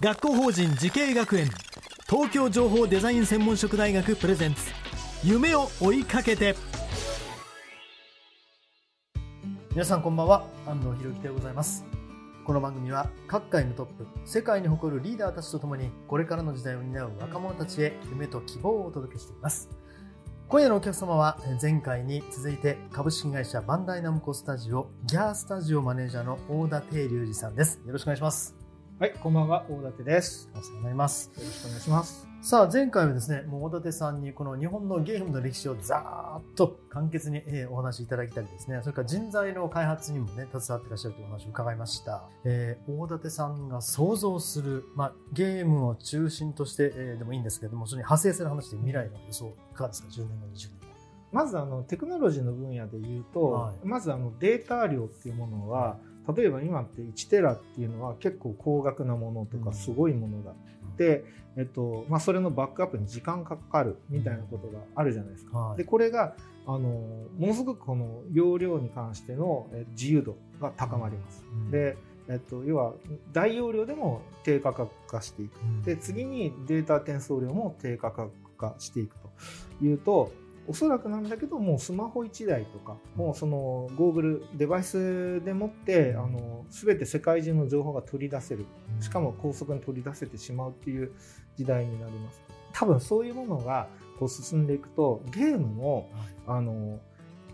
学校法人慈恵学園。東京情報デザイン専門職大学プレゼンツ。夢を追いかけて。皆さんこんばんは。安藤博樹でございます。この番組は各界のトップ世界に誇るリーダーたちとともにこれからの時代を担う若者たちへ夢と希望をお届けしています。今夜のお客様は前回に続いて株式会社バンダイナムコスタジオギャースタジオマネージャーの大田定隆二さんです。よろしくお願いします。はい、こんばんは、大館です。お世話になります。よろしくお願いします。さあ前回はですねもう大館さんにこの日本のゲームの歴史をざーっと簡潔にえーお話しいただきたりですね。それから人材の開発にもね携わっていらっしゃるというお話を伺いました、えー大館さんが想像する、まあ、ゲームを中心として、えーでもいいんですけれどもそれに派生する話で未来の予想いかがですか？10年後20年後。まずあのテクノロジーの分野で言うと、はい。まずあのデータ量っていうものは、例えば今って1テラっていうのは結構高額なものとうんかすごいものだ。で、えっとまあ、それのバックアップに時間かかるみたいなことがあるじゃないですか。はいでこれがあのものすごくこの容量に関してのえ自由度が高まります。うんで、えっと、要は大容量でも低価格化していく。で次にデータ転送量も低価格化していくというとおそらくなんだけどもうスマホ1台とかもうそのゴーグルデバイスでもってあの全て世界中の情報が取り出せる。しかも高速に取り出せてしまうっていう時代になります。多分そういうものがこう進んでいくとゲームもあの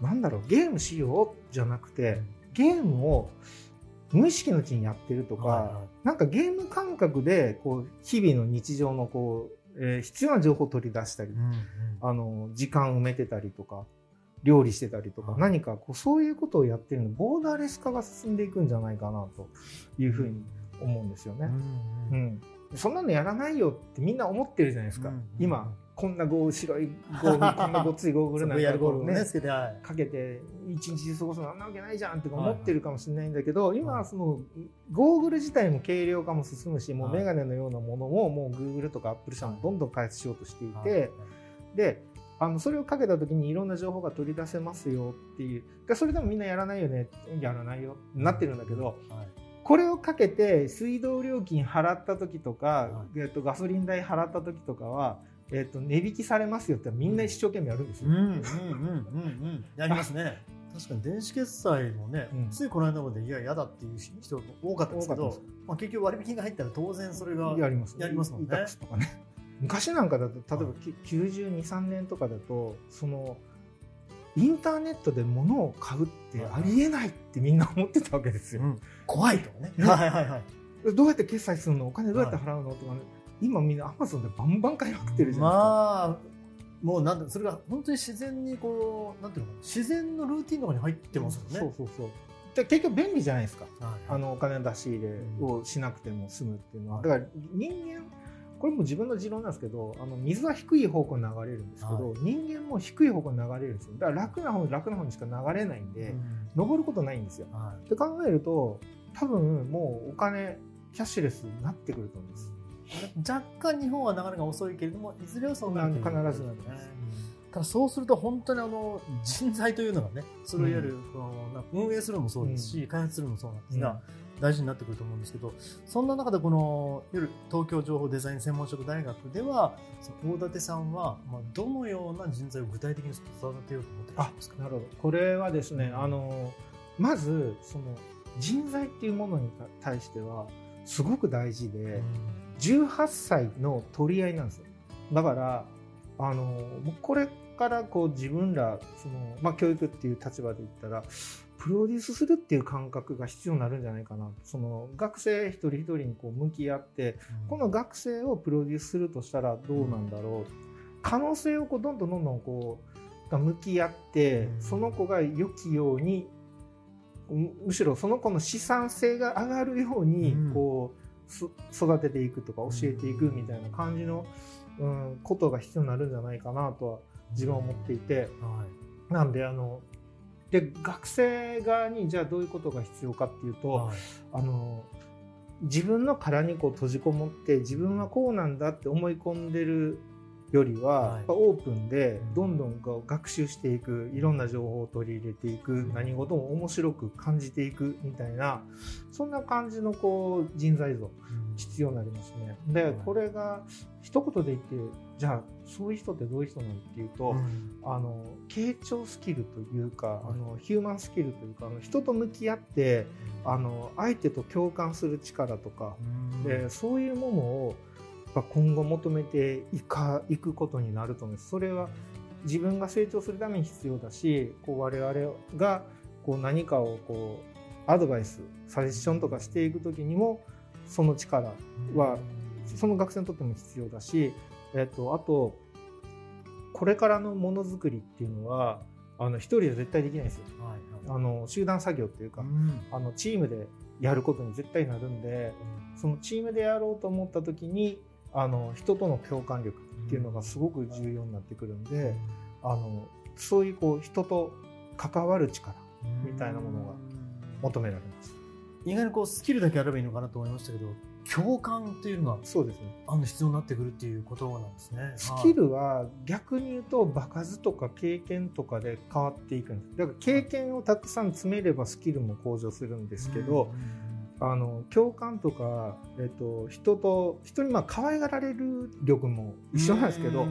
なんだろうゲームしようじゃなくてゲームを無意識のうちにやってるとか、なんかゲーム感覚でこう日々の日常のこう、えー必要な情報を取り出したり、うんうん。あの時間埋めてたりとか料理してたりとか、はい。何かこうそういうことをやってるのボーダーレス化が進んでいくんじゃないかなというふうに思うんですよね。うんうんうん。そんなのやらないよってみんな思ってるじゃないですか、うんうん。今こんなゴー白いゴーグルこんなごっついゴーグルなんかゴールをねかけて一日過ごすのあんなわけないじゃんって思ってるかもしれないんだけど、今はそのゴーグル自体も軽量化も進むしもうはいメガネのようなものももう Google とか Apple 社もどんどん開発しようとしていて、はい。であのそれをかけた時にいろんな情報が取り出せますよっていうでそれでもみんなやらないよねやらないよなってるんだけどはい。これをかけて水道料金払った時とか、はえっとガソリン代払った時とかは、えっと値引きされますよってみんな一生懸命やるんですよ。うんうんうんうんうん。やりますね。確かに電子決済もね、うん。ついこの間までいや嫌だっていう人多かったですけどまあ、結局割引が入ったら当然それがやりますやりますもんね。e-tax とかね。昔なんかだと例えばはい。923年とかだとそのインターネットで物を買うってありえないってみんな思ってたわけですよ。うん。怖いとかね。ね。はいはいはい。どうやって決済するの？お金どうやって払うの？とかね今みんなアマゾンでバンバン買いまくってるじゃないまあもうなんだそれが本当に自然にこうなんていうの自然のルーティンの中に入ってますよね。そうそうそう。で結局便利じゃないですか。はいあのお金出し入れをしなくても済むっていうのは。だから人間これも自分の持論なんですけどあの水は低い方向に流れるんですけど、は人間も低い方向に流れるんですよ。だから楽な方楽な方にしか流れないんで、うん。登ることないんですよ。はい。って考えると多分もうお金キャッシュレスになってくると思うんです若干日本は流れが遅いけれどもいずれはそうなる必ずなるんです。ただそうすると本当にあの人材というのがねそれをいわゆる運営するのもそうですし、開発するのもそうなんですが、大事になってくると思うんですけどそんな中でこのいわゆる東京情報デザイン専門職大学では大館さんは、まあ、どのような人材を具体的に育てようと思ってらっしゃあいますか？なるほど。これはですねあのまずその人材っていうものに対してはすごく大事で、18歳の取り合いなんですよ。だからあのこれからこう自分らその、まあ、教育っていう立場で言ったらプロデュースするっていう感覚が必要になるんじゃないかな。その学生一人一人にこう向き合ってこの学生をプロデュースするとしたらどうなんだろう、可能性をこうどんどんどんどんこう向き合ってその子が良きようにむむしろその子の資産性が上がるようにうん。こう、す育てていくとか教えていくみたいな感じの、うん、ことが必要になるんじゃないかなとは自分は思っていて。はい。なんであので学生側にじゃあどういうことが必要かっていうと、はい。あの自分の殻にこう閉じこもって自分はこうなんだって思い込んでるよりは、はい。オープンでうん。どんどん学習していくいろんな情報を取り入れていく何事も面白く感じていくみたいなそんな感じのこう人材像必要になりますね。でこれが一言で言ってじゃあそういう人ってどういう人なのっていうと、うん。あの傾聴スキルというか、はい。あのヒューマンスキルというかあの人と向き合ってあの相手と共感する力とか、うん。でそういうものをやっぱ今後求めていかいくことになると思います。それは自分が成長するために必要だしこう我々がこう何かをこうアドバイスサジェッションとかしていく時にもその力はその学生にとっても必要だし、えっと、あとこれからのものづくりっていうのはあの一人で絶対できないんですよ。はいはいあの集団作業っていうか、うんあのチームでやることに絶対なるんでそのチームでやろうと思った時にあの人との共感力っていうのがすごく重要になってくるんで、あのそういうこう人と関わる力みたいなものが求められます。意外にこうスキルだけあればいいのかなと思いましたけど共感っていうのがそうですね。あの必要になってくるっていうことなんですね。スキルは逆に言うと場数とか経験とかで変わっていくんです。だから経験をたくさん詰めればスキルも向上するんですけど、あの共感とか、えっと、人と人にまあ可愛がられる力も一緒なんですけど、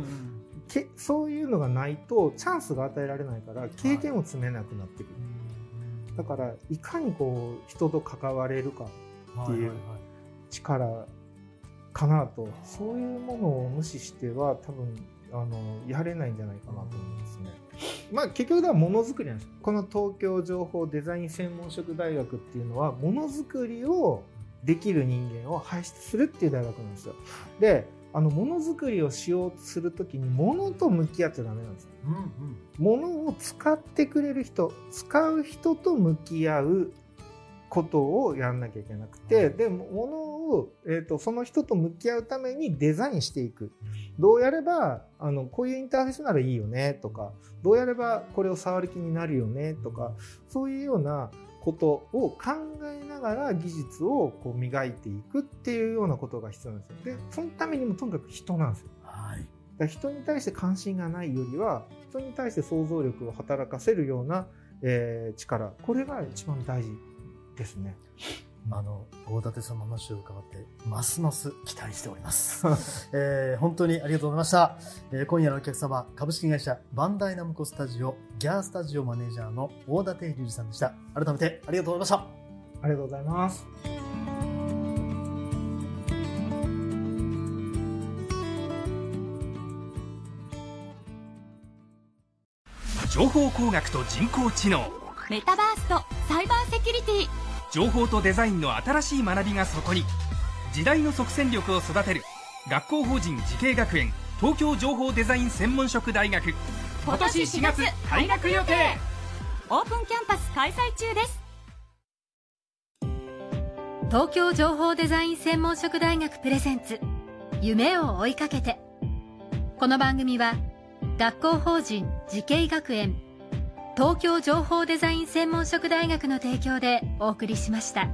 けそういうのがないとチャンスが与えられないから経験を詰めなくなってくる、だからいかにこう人と関われるかっていう力かなと。そういうものを無視しては多分あのやれないんじゃないかなと思いますね。まあ結局ではものづくりなんですこの東京情報デザイン専門職大学っていうのはものづくりをできる人間を輩出するっていう大学なんですよ。であのものづくりをしようとするときにものと向き合っちゃダメなんですよ。うんうんものを使ってくれる人使う人と向き合うことをやらなきゃいけなくて、はい。でものを、えー、とその人と向き合うためにデザインしていく。どうやればあのこういうインターフェースならいいよねとかどうやればこれを触る気になるよねとかそういうようなことを考えながら技術をこう磨いていくっていうようなことが必要なんですよ。でそのためにもとにかく人なんですよ。はい。だ人に対して関心がないよりは人に対して想像力を働かせるような、えー力。これが一番大事ですね。あの大舘さんの話を伺ってますます期待しております、えー本当にありがとうございました、えー今夜のお客様株式会社バンダイナムコスタジオギャースタジオマネージャーの大舘隆二さんでした。改めてありがとうございました。ありがとうございます。情報工学と人工知能。メタバースとサイバーセキュリティ情報とデザインの新しい学びがそこに。時代の即戦力を育てる。学校法人慈恵学園。東京情報デザイン専門職大学。今年4月開学予定。オープンキャンパス開催中です。東京情報デザイン専門職大学プレゼンツ。夢を追いかけて。この番組は学校法人慈恵学園東京情報デザイン専門職大学の提供でお送りしました。